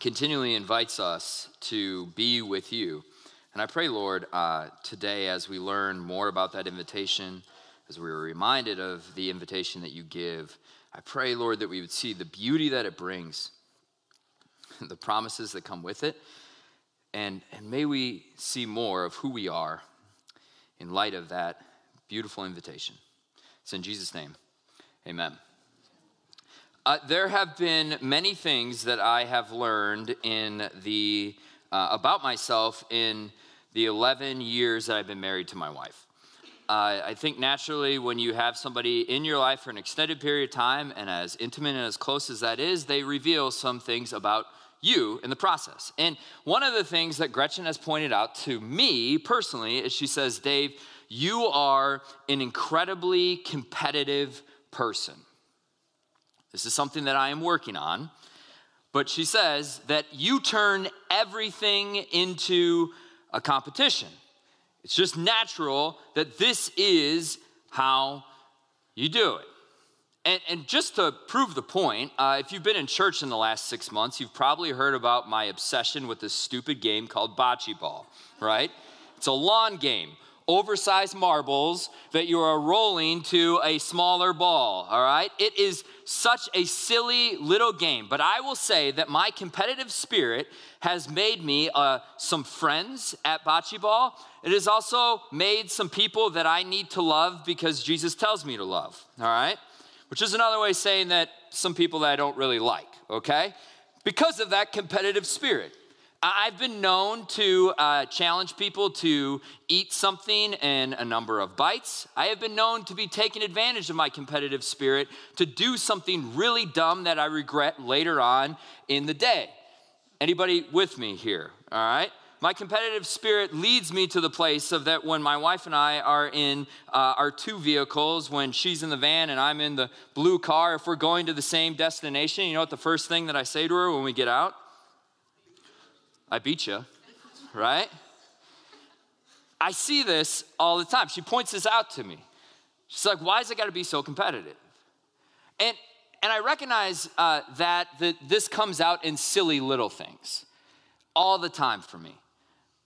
continually invites us to be with you. And I pray, Lord, uh, today as we learn more about that invitation, as we are reminded of the invitation that you give, I pray, Lord, that we would see the beauty that it brings, the promises that come with it, and, and may we see more of who we are in light of that beautiful invitation. It's in Jesus' name. Amen. Uh, there have been many things that I have learned in the uh, about myself in the 11 years that I've been married to my wife. Uh, I think naturally, when you have somebody in your life for an extended period of time, and as intimate and as close as that is, they reveal some things about you in the process. And one of the things that Gretchen has pointed out to me personally is she says, Dave, you are an incredibly competitive person. This is something that I am working on. But she says that you turn everything into a competition. It's just natural that this is how you do it. And, and just to prove the point, uh, if you've been in church in the last six months, you've probably heard about my obsession with this stupid game called bocce ball, right? It's a lawn game oversized marbles that you are rolling to a smaller ball, all right? It is such a silly little game, but I will say that my competitive spirit has made me uh, some friends at bocce ball. It has also made some people that I need to love because Jesus tells me to love, all right? Which is another way of saying that some people that I don't really like, okay? Because of that competitive spirit. I've been known to uh, challenge people to eat something in a number of bites. I have been known to be taking advantage of my competitive spirit to do something really dumb that I regret later on in the day. Anybody with me here? All right? My competitive spirit leads me to the place of that when my wife and I are in uh, our two vehicles, when she's in the van and I'm in the blue car, if we're going to the same destination, you know what the first thing that I say to her when we get out? I beat you, right? I see this all the time. She points this out to me. She's like, why has it got to be so competitive? And, and I recognize uh, that, that this comes out in silly little things all the time for me.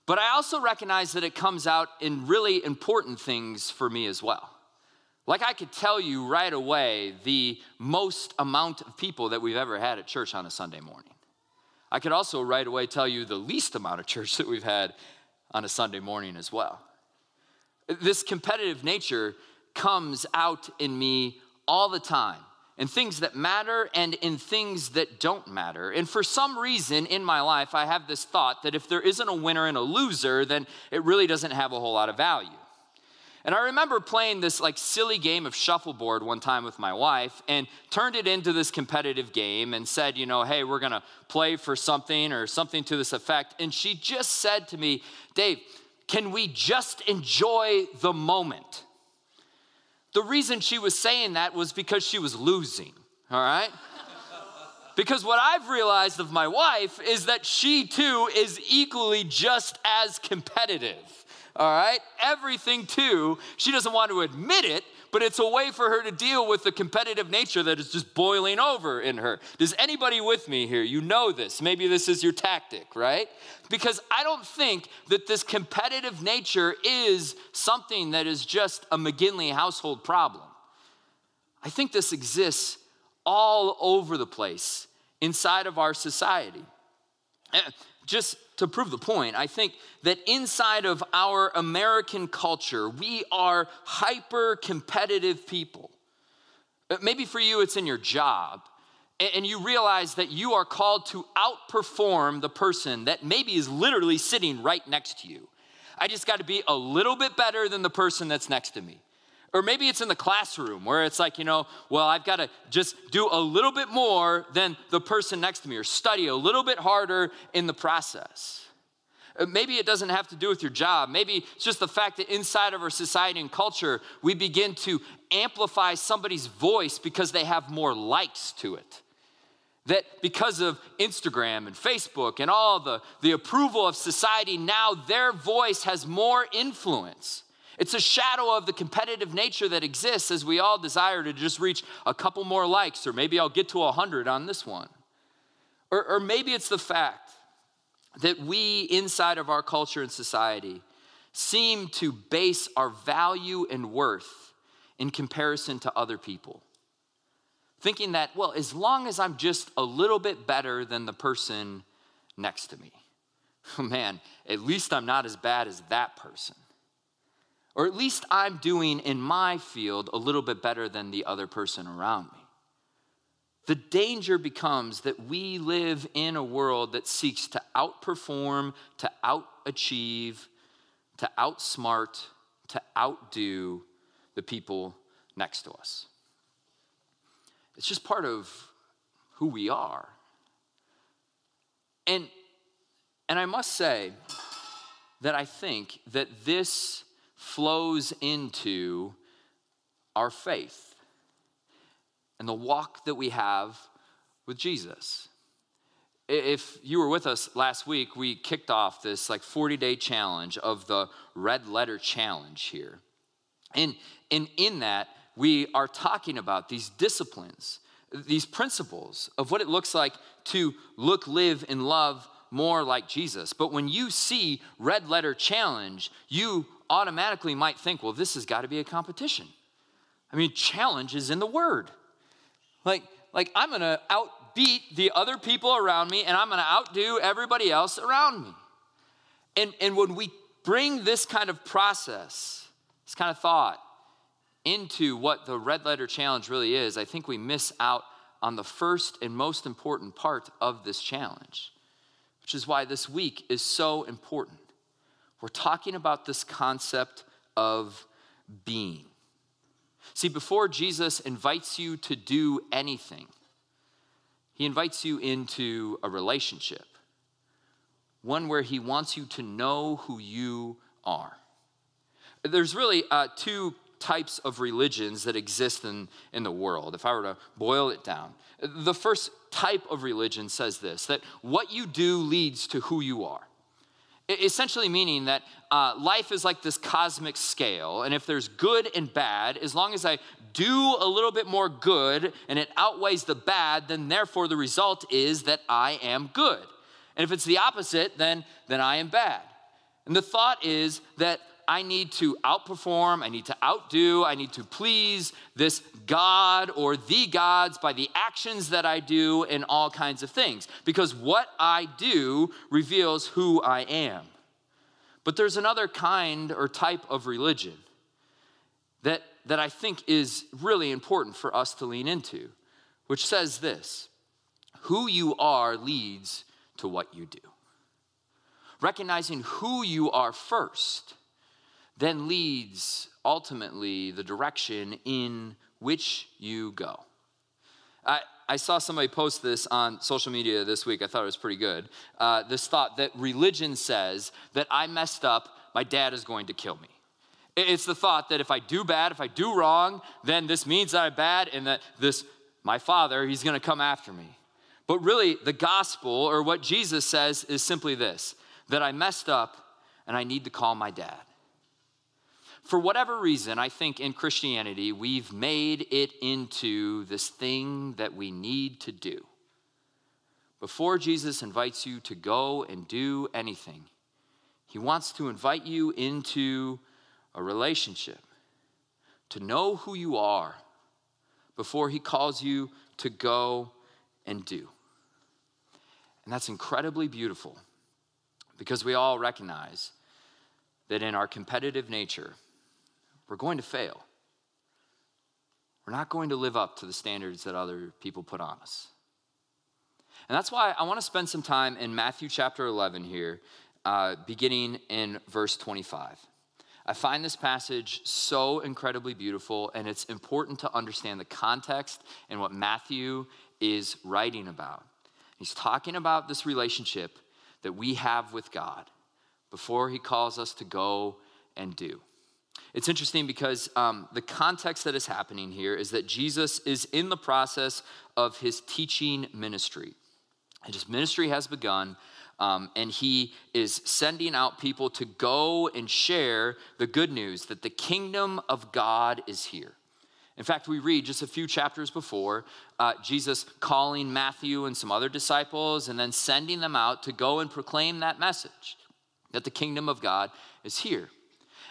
But I also recognize that it comes out in really important things for me as well. Like I could tell you right away the most amount of people that we've ever had at church on a Sunday morning. I could also right away tell you the least amount of church that we've had on a Sunday morning as well. This competitive nature comes out in me all the time in things that matter and in things that don't matter. And for some reason in my life, I have this thought that if there isn't a winner and a loser, then it really doesn't have a whole lot of value. And I remember playing this like silly game of shuffleboard one time with my wife and turned it into this competitive game and said, you know, hey, we're gonna play for something or something to this effect. And she just said to me, Dave, can we just enjoy the moment? The reason she was saying that was because she was losing, all right? because what I've realized of my wife is that she too is equally just as competitive all right? Everything too. She doesn't want to admit it, but it's a way for her to deal with the competitive nature that is just boiling over in her. Does anybody with me here? You know this. Maybe this is your tactic, right? Because I don't think that this competitive nature is something that is just a McGinley household problem. I think this exists all over the place inside of our society. Just to prove the point, I think that inside of our American culture, we are hyper competitive people. Uh, maybe for you, it's in your job, and you realize that you are called to outperform the person that maybe is literally sitting right next to you. I just got to be a little bit better than the person that's next to me. Or maybe it's in the classroom where it's like, you know, well, I've got to just do a little bit more than the person next to me or study a little bit harder in the process. Uh, maybe it doesn't have to do with your job. Maybe it's just the fact that inside of our society and culture, we begin to amplify somebody's voice because they have more likes to it. That because of Instagram and Facebook and all the, the approval of society, now their voice has more influence. It's a shadow of the competitive nature that exists as we all desire to just reach a couple more likes, or maybe I'll get to 100 on this one. Or, or maybe it's the fact that we, inside of our culture and society, seem to base our value and worth in comparison to other people. Thinking that, well, as long as I'm just a little bit better than the person next to me, man, at least I'm not as bad as that person. Or at least I'm doing in my field a little bit better than the other person around me. The danger becomes that we live in a world that seeks to outperform, to outachieve, to outsmart, to outdo the people next to us. It's just part of who we are. And, and I must say that I think that this flows into our faith and the walk that we have with Jesus. If you were with us last week, we kicked off this like 40 day challenge of the red letter challenge here. And, and in that, we are talking about these disciplines, these principles of what it looks like to look, live, and love more like Jesus. But when you see red letter challenge, you automatically might think, well, this has got to be a competition. I mean, challenge is in the word. Like, like I'm gonna outbeat the other people around me and I'm gonna outdo everybody else around me. And, and when we bring this kind of process, this kind of thought into what the red letter challenge really is, I think we miss out on the first and most important part of this challenge, which is why this week is so important. We're talking about this concept of being. See, before Jesus invites you to do anything, he invites you into a relationship, one where he wants you to know who you are. There's really uh, two types of religions that exist in, in the world, if I were to boil it down. The first type of religion says this that what you do leads to who you are. Essentially, meaning that uh, life is like this cosmic scale, and if there's good and bad, as long as I do a little bit more good and it outweighs the bad, then therefore the result is that I am good. And if it's the opposite, then, then I am bad. And the thought is that I need to outperform, I need to outdo, I need to please this God or the gods by the actions that I do and all kinds of things. Because what I do reveals who I am. But there's another kind or type of religion that, that I think is really important for us to lean into, which says this who you are leads to what you do. Recognizing who you are first then leads ultimately the direction in which you go. I, I saw somebody post this on social media this week. I thought it was pretty good. Uh, this thought that religion says that I messed up, my dad is going to kill me. It's the thought that if I do bad, if I do wrong, then this means that I'm bad and that this, my father, he's going to come after me. But really, the gospel or what Jesus says is simply this that I messed up and I need to call my dad. For whatever reason, I think in Christianity, we've made it into this thing that we need to do. Before Jesus invites you to go and do anything, he wants to invite you into a relationship, to know who you are before he calls you to go and do. And that's incredibly beautiful because we all recognize that in our competitive nature, we're going to fail. We're not going to live up to the standards that other people put on us. And that's why I want to spend some time in Matthew chapter 11 here, uh, beginning in verse 25. I find this passage so incredibly beautiful, and it's important to understand the context and what Matthew is writing about. He's talking about this relationship that we have with God before he calls us to go and do. It's interesting because um, the context that is happening here is that Jesus is in the process of his teaching ministry. And his ministry has begun, um, and he is sending out people to go and share the good news that the kingdom of God is here. In fact, we read just a few chapters before uh, Jesus calling Matthew and some other disciples and then sending them out to go and proclaim that message that the kingdom of God is here.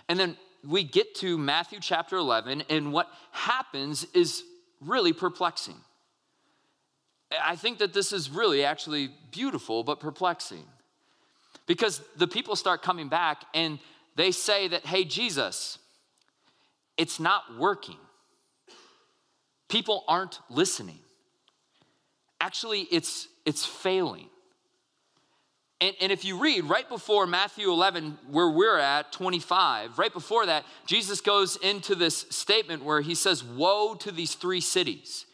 And then we get to Matthew chapter 11, and what happens is really perplexing. I think that this is really actually beautiful, but perplexing. Because the people start coming back and they say that, hey, Jesus, it's not working. People aren't listening. Actually, it's, it's failing. And, and, if you read right before Matthew 11, where we're at, 25, right before that, Jesus goes into this statement where he says, Woe to these three cities.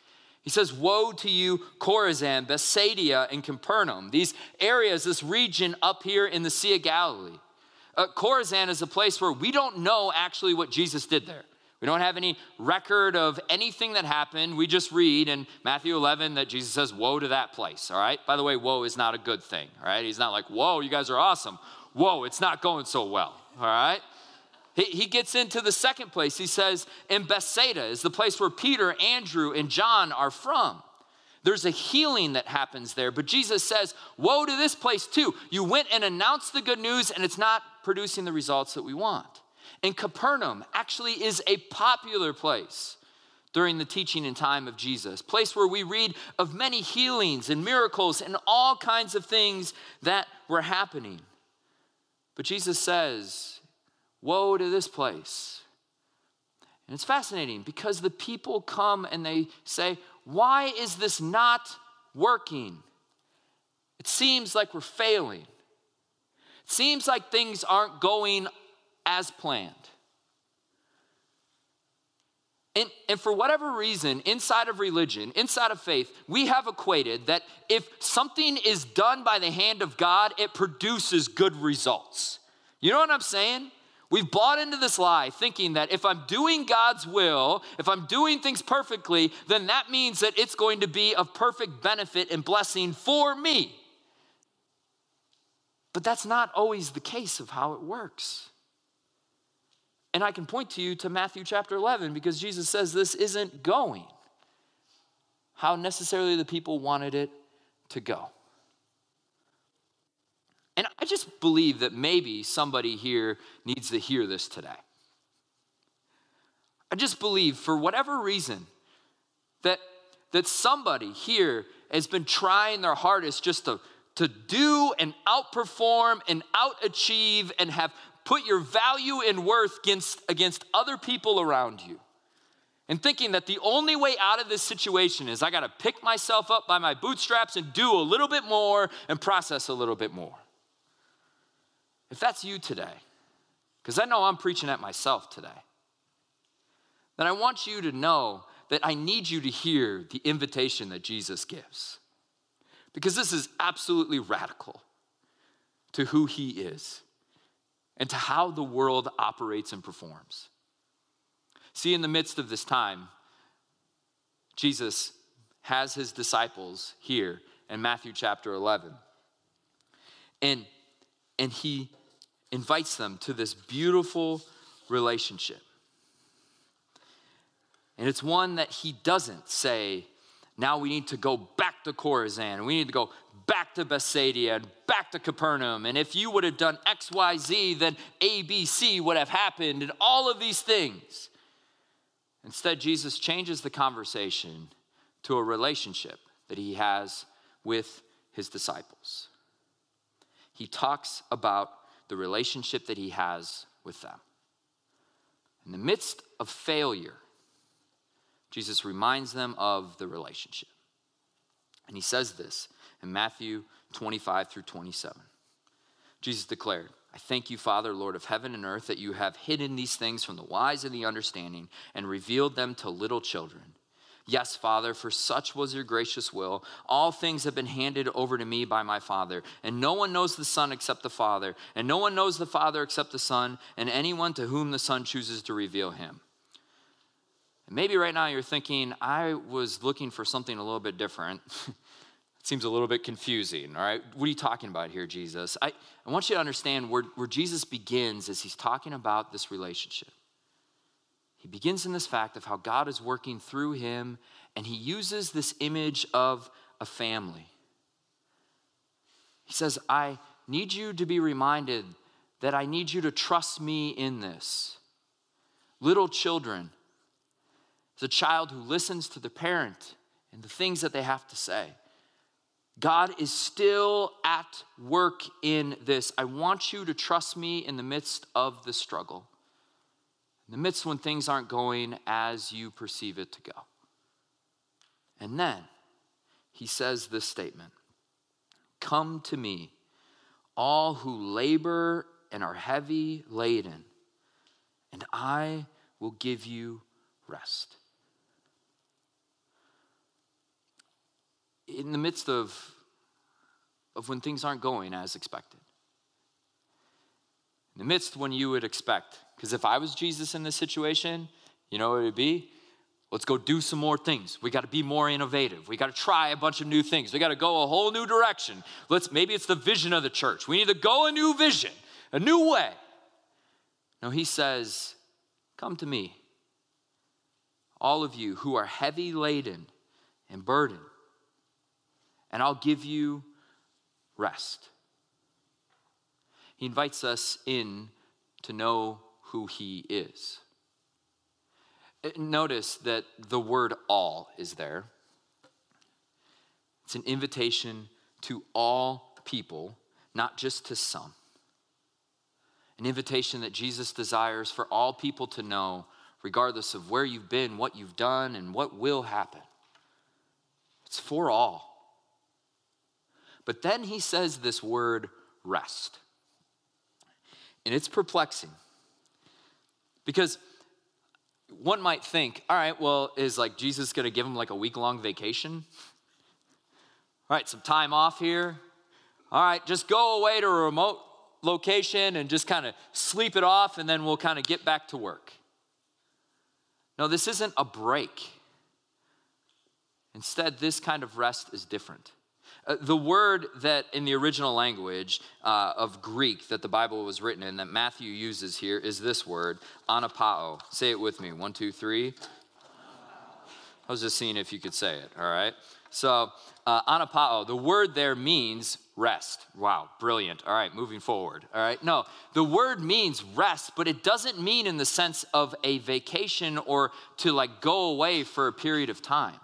He says, Woe to you, Chorazin, Bethsaida, and Capernaum. These areas, this region up here in the Sea of Galilee. Uh, is a place where we don't know actually what Jesus did there. We don't have any record of anything that happened. We just read in Matthew 11 that Jesus says, Woe to that place, all right? By the way, woe is not a good thing, all right? He's not like, Whoa, you guys are awesome. Whoa, it's not going so well, all right? He, he gets into the second place. He says, In Bethsaida is the place where Peter, Andrew, and John are from. There's a healing that happens there, but Jesus says, Woe to this place too. You went and announced the good news, and it's not producing the results that we want. And Capernaum actually is a popular place during the teaching and time of Jesus, place where we read of many healings and miracles and all kinds of things that were happening. But Jesus says, Woe to this place. And it's fascinating because the people come and they say, Why is this not working? It seems like we're failing. It seems like things aren't going as planned. And, and, for whatever reason, inside of religion, inside of faith, we have equated that if something is done by the hand of God, it produces good results. You know what I'm saying? We've bought into this lie thinking that if I'm doing God's will, if I'm doing things perfectly, then that means that it's going to be of perfect benefit and blessing for me. But that's not always the case of how it works. And I can point to you to Matthew chapter 11 because Jesus says this isn't going how necessarily the people wanted it to go. And I just believe that maybe somebody here needs to hear this today. I just believe for whatever reason that, that somebody here has been trying their hardest just to, to do and outperform and outachieve and have put your value and worth against, against other people around you and thinking that the only way out of this situation is I got to pick myself up by my bootstraps and do a little bit more and process a little bit more. If that's you today, because I know I'm preaching at myself today, then I want you to know that I need you to hear the invitation that Jesus gives. Because this is absolutely radical to who he is and to how the world operates and performs. See, in the midst of this time, Jesus has his disciples here in Matthew chapter 11. And, and he invites them to this beautiful relationship. And it's one that he doesn't say, now we need to go back to Chorazin. We need to go back to Bethsaida and back to Capernaum. And if you would have done X, Y, Z, then A, B, C would have happened, and all of these things. Instead, Jesus changes the conversation to a relationship that he has with his disciples. He talks about the relationship that he has with them. In the midst of failure, Jesus reminds them of the relationship. And he says this in Matthew 25 through 27. Jesus declared, I thank you, Father, Lord of heaven and earth, that you have hidden these things from the wise and the understanding and revealed them to little children. Yes, Father, for such was your gracious will. All things have been handed over to me by my Father, and no one knows the Son except the Father, and no one knows the Father except the Son, and anyone to whom the Son chooses to reveal him. And maybe right now you're thinking, I was looking for something a little bit different. seems a little bit confusing, all right? What are you talking about here, Jesus? I, I want you to understand where, where Jesus begins as he's talking about this relationship. He begins in this fact of how God is working through him, and he uses this image of a family. He says, I need you to be reminded that I need you to trust me in this. Little children, as a child who listens to the parent and the things that they have to say. God is still at work in this. I want you to trust me in the midst of the struggle in the midst when things aren't going as you perceive it to go. And then he says this statement Come to me, all who labor and are heavy laden, and I will give you rest. In the midst of, of when things aren't going as expected, in the midst when you would expect because if I was Jesus in this situation, you know what it would be? Let's go do some more things. We got to be more innovative. We got to try a bunch of new things. We got to go a whole new direction. Let's maybe it's the vision of the church. We need to go a new vision, a new way. No, he says, "Come to me, all of you who are heavy laden and burdened, and I'll give you rest." He invites us in to know who he is. Uh, notice that the word all is there. It's an invitation to all people, not just to some. An invitation that Jesus desires for all people to know, regardless of where you've been, what you've done, and what will happen. It's for all. But then he says this word rest. And it's perplexing because one might think, all right, well, is like Jesus going to give him like a week long vacation? All right, some time off here. All right, just go away to a remote location and just kind of sleep it off, and then we'll kind of get back to work. No, this isn't a break. Instead, this kind of rest is different. Uh, the word that in the original language uh, of Greek that the Bible was written in, that Matthew uses here, is this word, anapao. Say it with me. One, two, three. I was just seeing if you could say it, all right? So, uh, anapao, the word there means rest. Wow, brilliant. All right, moving forward. All right, no, the word means rest, but it doesn't mean in the sense of a vacation or to like go away for a period of time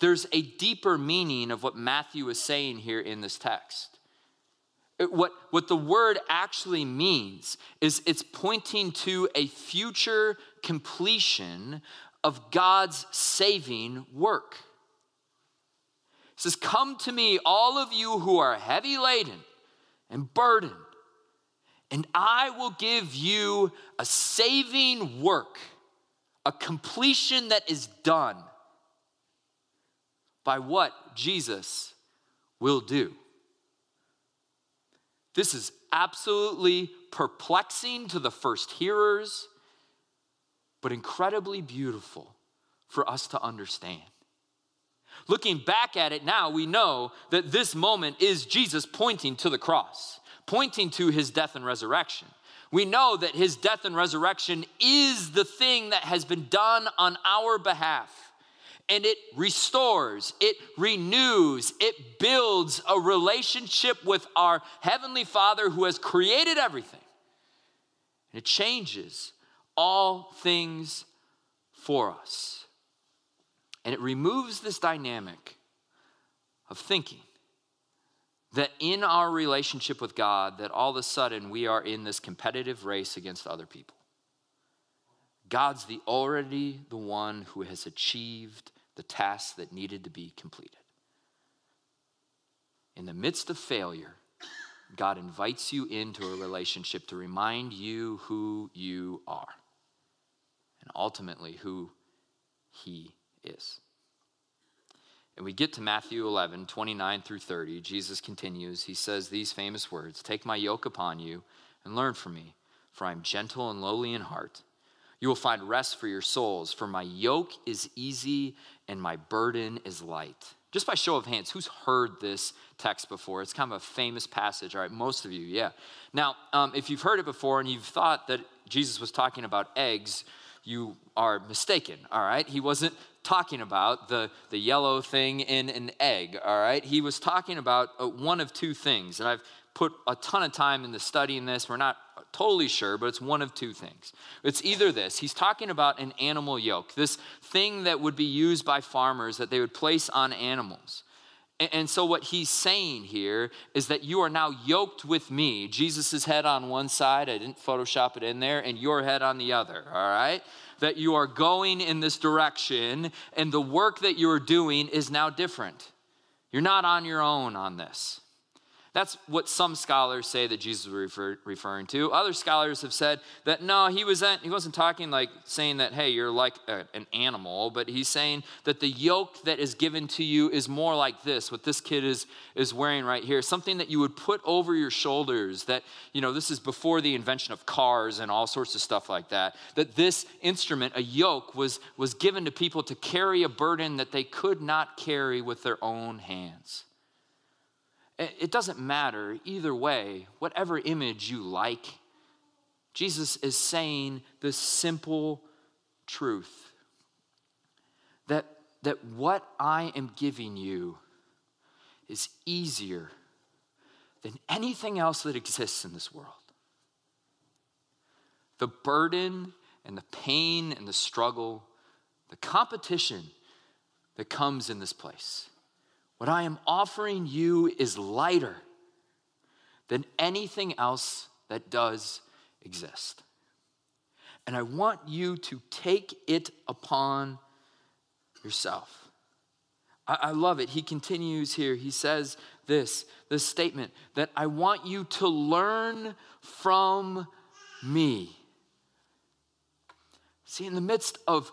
there's a deeper meaning of what Matthew is saying here in this text. What, what the word actually means is it's pointing to a future completion of God's saving work. It says, Come to me, all of you who are heavy laden and burdened, and I will give you a saving work, a completion that is done by what Jesus will do. This is absolutely perplexing to the first hearers, but incredibly beautiful for us to understand. Looking back at it now, we know that this moment is Jesus pointing to the cross, pointing to his death and resurrection. We know that his death and resurrection is the thing that has been done on our behalf and it restores, it renews, it builds a relationship with our Heavenly Father who has created everything. And it changes all things for us. And it removes this dynamic of thinking that in our relationship with God that all of a sudden we are in this competitive race against other people. God's the already the one who has achieved the task that needed to be completed. In the midst of failure, God invites you into a relationship to remind you who you are and ultimately who He is. And we get to Matthew 11, 29 through 30. Jesus continues. He says these famous words Take my yoke upon you and learn from me, for I am gentle and lowly in heart. You will find rest for your souls, for my yoke is easy and my burden is light. Just by show of hands, who's heard this text before? It's kind of a famous passage, all right? Most of you, yeah. Now, um, if you've heard it before and you've thought that Jesus was talking about eggs, you are mistaken, all right? He wasn't talking about the, the yellow thing in an egg, all right? He was talking about uh, one of two things. And I've put a ton of time into studying this. We're not totally sure, but it's one of two things. It's either this he's talking about an animal yoke, this thing that would be used by farmers that they would place on animals. And so, what he's saying here is that you are now yoked with me, Jesus' head on one side, I didn't Photoshop it in there, and your head on the other, all right? That you are going in this direction, and the work that you are doing is now different. You're not on your own on this. That's what some scholars say that Jesus was refer, referring to. Other scholars have said that no, he wasn't, he wasn't talking like saying that, hey, you're like a, an animal, but he's saying that the yoke that is given to you is more like this, what this kid is, is wearing right here, something that you would put over your shoulders. That, you know, this is before the invention of cars and all sorts of stuff like that. That this instrument, a yoke, was, was given to people to carry a burden that they could not carry with their own hands. It doesn't matter either way, whatever image you like. Jesus is saying the simple truth that, that what I am giving you is easier than anything else that exists in this world. The burden and the pain and the struggle, the competition that comes in this place what I am offering you is lighter than anything else that does exist. And I want you to take it upon yourself. I, I, love it. He continues here. He says this this statement that I want you to learn from me. See, in the midst of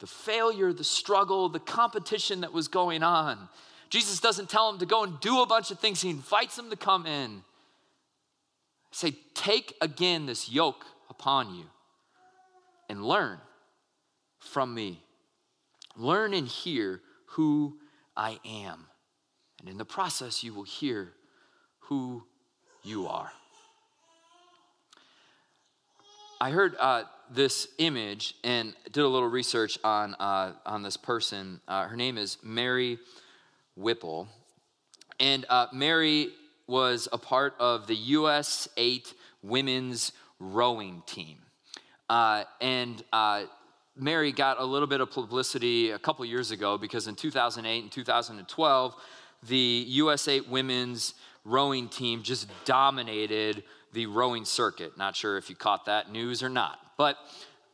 the failure, the struggle, the competition that was going on, Jesus doesn't tell him to go and do a bunch of things, he invites him to come in. Say, take again this yoke upon you and learn from me. Learn and hear who I am. And in the process, you will hear who you are. I heard uh, this image and did a little research on, uh, on this person. Uh, her name is Mary Whipple. And uh, Mary was a part of the US 8 women's rowing team. Uh, and uh, Mary got a little bit of publicity a couple years ago because in 2008 and 2012, the US 8 women's rowing team just dominated the rowing circuit. Not sure if you caught that news or not. But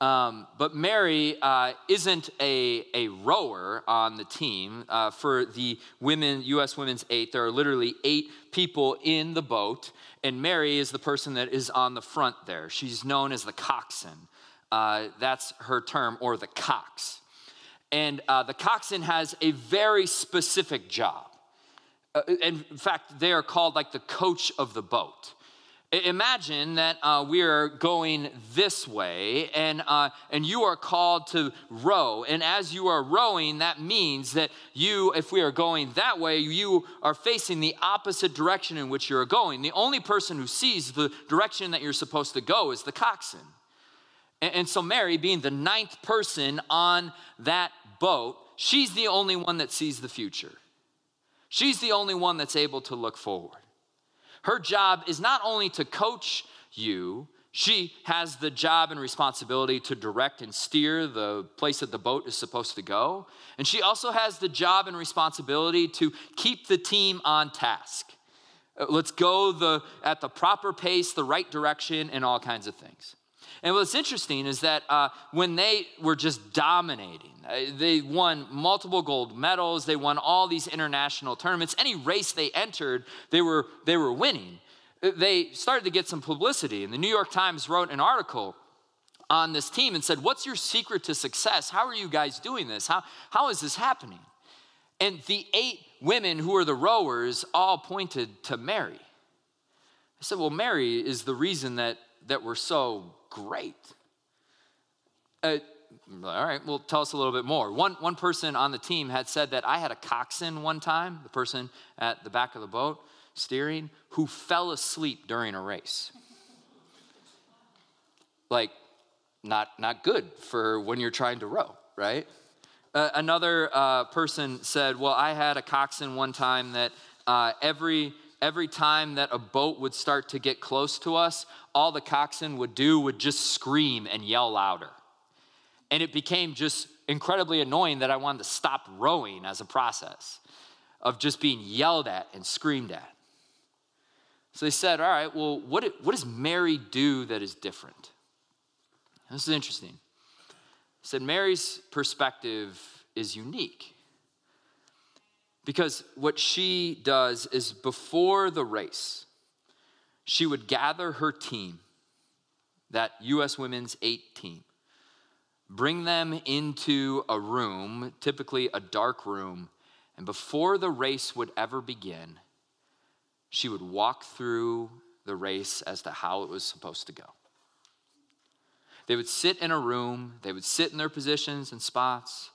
um, but Mary uh, isn't a, a rower on the team. Uh, for the women, U.S. Women's Eight, there are literally eight people in the boat, and Mary is the person that is on the front there. She's known as the coxswain. Uh, that's her term, or the cox. And uh, the coxswain has a very specific job. Uh, in fact, they are called like the coach of the boat. Imagine that uh, we are going this way and, uh, and you are called to row. And as you are rowing, that means that you, if we are going that way, you are facing the opposite direction in which you're going. The only person who sees the direction that you're supposed to go is the coxswain. And, and so, Mary, being the ninth person on that boat, she's the only one that sees the future. She's the only one that's able to look forward. Her job is not only to coach you, she has the job and responsibility to direct and steer the place that the boat is supposed to go. And she also has the job and responsibility to keep the team on task. Uh, let's go the, at the proper pace, the right direction, and all kinds of things. And what's interesting is that uh, when they were just dominating, uh, they won multiple gold medals, they won all these international tournaments. Any race they entered, they were, they were winning. they started to get some publicity. And the New York Times wrote an article on this team and said, What's your secret to success? How are you guys doing this? How, how is this happening? And the eight women who are the rowers all pointed to Mary. I said, Well, Mary is the reason that, that we're so great. Uh, all right, well, tell us a little bit more. One, one person on the team had said that I had a coxswain one time, the person at the back of the boat steering, who fell asleep during a race. Like, not, not good for when you're trying to row, right? Uh, another uh, person said, Well, I had a coxswain one time that uh, every every time that a boat would start to get close to us, all the coxswain would do would just scream and yell louder. And it became just incredibly annoying that I wanted to stop rowing as a process of just being yelled at and screamed at. So they said, All right, well, what, what does Mary do that is different? This is interesting. Said Mary's perspective is unique. Because what she does is before the race, she would gather her team, that US Women's 8 team, bring them into a room, typically a dark room, and before the race would ever begin, she would walk through the race as to how it was supposed to go. They would sit in a room, they would sit in their positions and spots,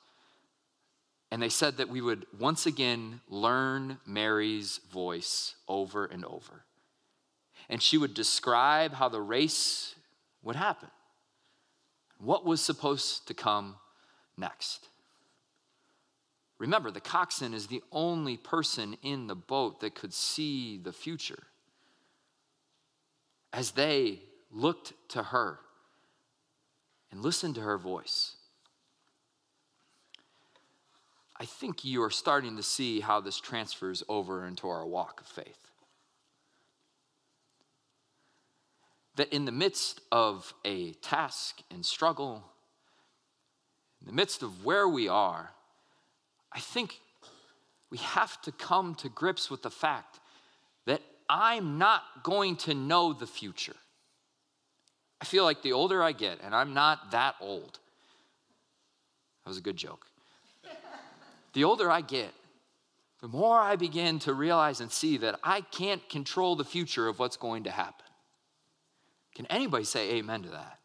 and they said that we would once again learn Mary's voice over and over. And she would describe how the race would happen, what was supposed to come next. Remember, the coxswain is the only person in the boat that could see the future. As they looked to her and listened to her voice, I think you are starting to see how this transfers over into our walk of faith. That in the midst of a task and struggle, in the midst of where we are, I think we have to come to grips with the fact that I'm not going to know the future. I feel like the older I get, and I'm not that old. That was a good joke the older I get, the more I begin to realize and see that I can't control the future of what's going to happen. Can anybody say amen to that?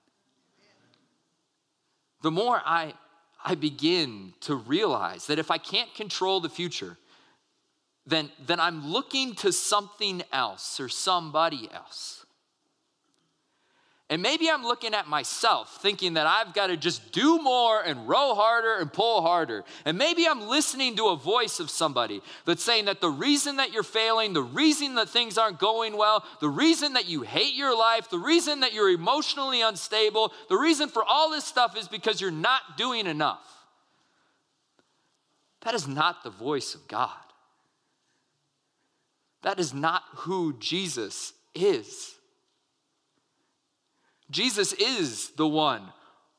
The more I, I begin to realize that if I can't control the future, then, then I'm looking to something else or somebody else. And maybe I'm looking at myself thinking that I've got to just do more and row harder and pull harder. And maybe I'm listening to a voice of somebody that's saying that the reason that you're failing, the reason that things aren't going well, the reason that you hate your life, the reason that you're emotionally unstable, the reason for all this stuff is because you're not doing enough. That is not the voice of God. That is not who Jesus is. Jesus is the one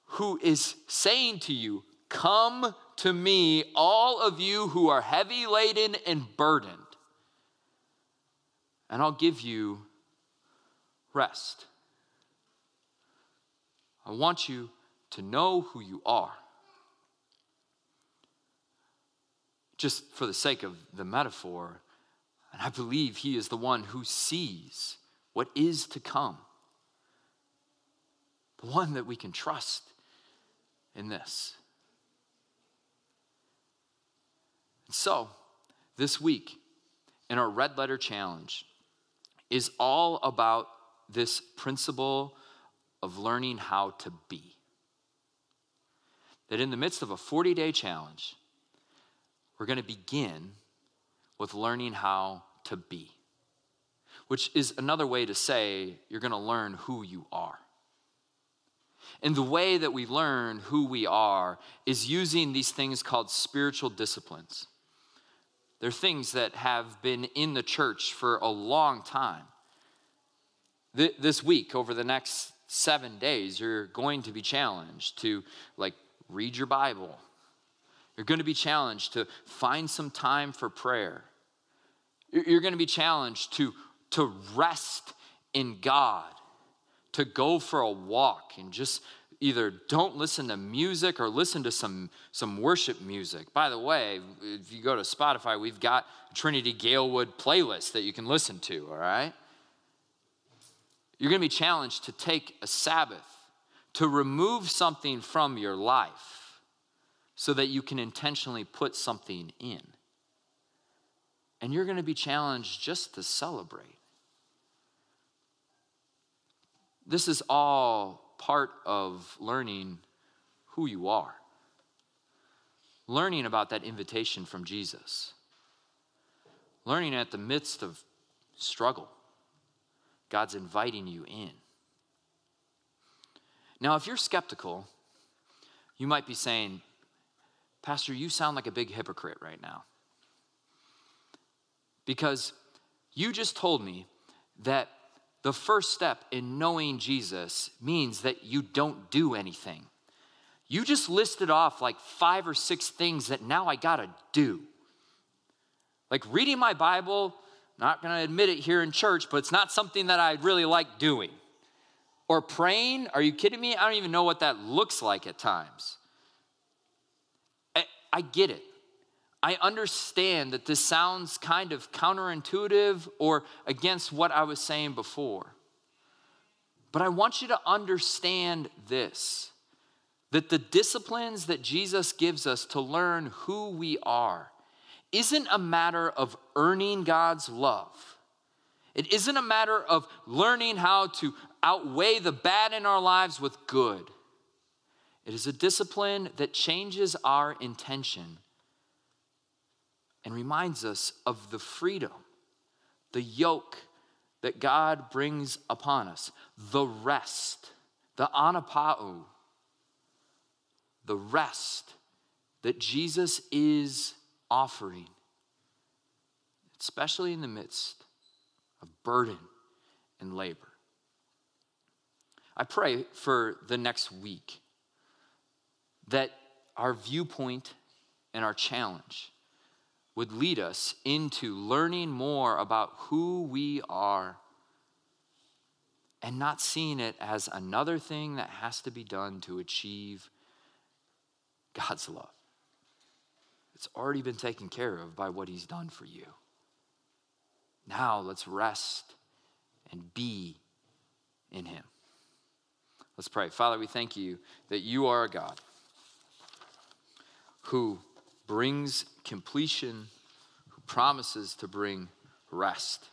who is saying to you, Come to me, all of you who are heavy laden and burdened, and I'll give you rest. I want you to know who you are. Just for the sake of the metaphor, and I believe He is the one who sees what is to come the one that we can trust in this. And so, this week in our red letter challenge is all about this principle of learning how to be. That in the midst of a 40 day challenge, we're going to begin with learning how to be, which is another way to say you're going to learn who you are. And the way that we learn who we are is using these things called spiritual disciplines. They're things that have been in the church for a long time. This week, over the next seven days, you're going to be challenged to like read your Bible. You're going to be challenged to find some time for prayer. You're going to be challenged to to rest in God, to go for a walk and just either don't listen to music or listen to some, some worship music. By the way, if you go to Spotify, we've got Trinity Galewood playlist that you can listen to, all right? You're going to be challenged to take a Sabbath, to remove something from your life so that you can intentionally put something in. And you're going to be challenged just to celebrate. This is all part of learning who you are, learning about that invitation from Jesus, learning at the midst of struggle. God's inviting you in. Now, if you're skeptical, you might be saying, Pastor, you sound like a big hypocrite right now. Because you just told me that the first step in knowing Jesus means that you don't do anything. You just listed off like five or six things that now I gotta do. Like reading my Bible, not gonna admit it here in church, but it's not something that I really like doing. Or praying, are you kidding me? I don't even know what that looks like at times. I, I get it. I understand that this sounds kind of counterintuitive or against what I was saying before. But I want you to understand this that the disciplines that Jesus gives us to learn who we are isn't a matter of earning God's love. It isn't a matter of learning how to outweigh the bad in our lives with good. It is a discipline that changes our intention and reminds us of the freedom, the yoke that God brings upon us, the rest, the anapau, the rest that Jesus is offering, especially in the midst of burden and labor. I pray for the next week that our viewpoint and our challenge would lead us into learning more about who we are and not seeing it as another thing that has to be done to achieve God's love. It's already been taken care of by what He's done for you. Now let's rest and be in Him. Let's pray. Father, we thank you that you are a God who brings completion, who promises to bring rest.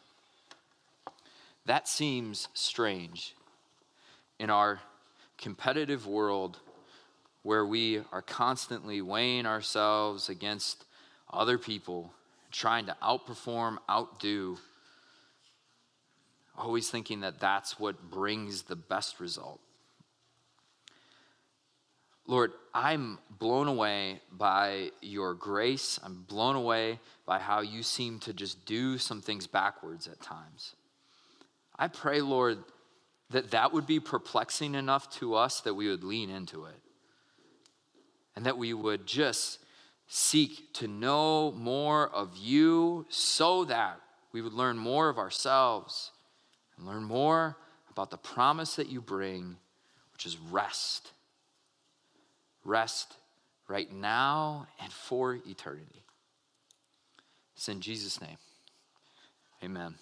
That seems strange in our competitive world where we are constantly weighing ourselves against other people, trying to outperform, outdo, always thinking that that's what brings the best result. Lord, I'm blown away by your grace. I'm blown away by how you seem to just do some things backwards at times. I pray, Lord, that that would be perplexing enough to us that we would lean into it. And that we would just seek to know more of you so that we would learn more of ourselves and learn more about the promise that you bring, which is rest rest right now and for eternity. It's in Jesus' name. Amen.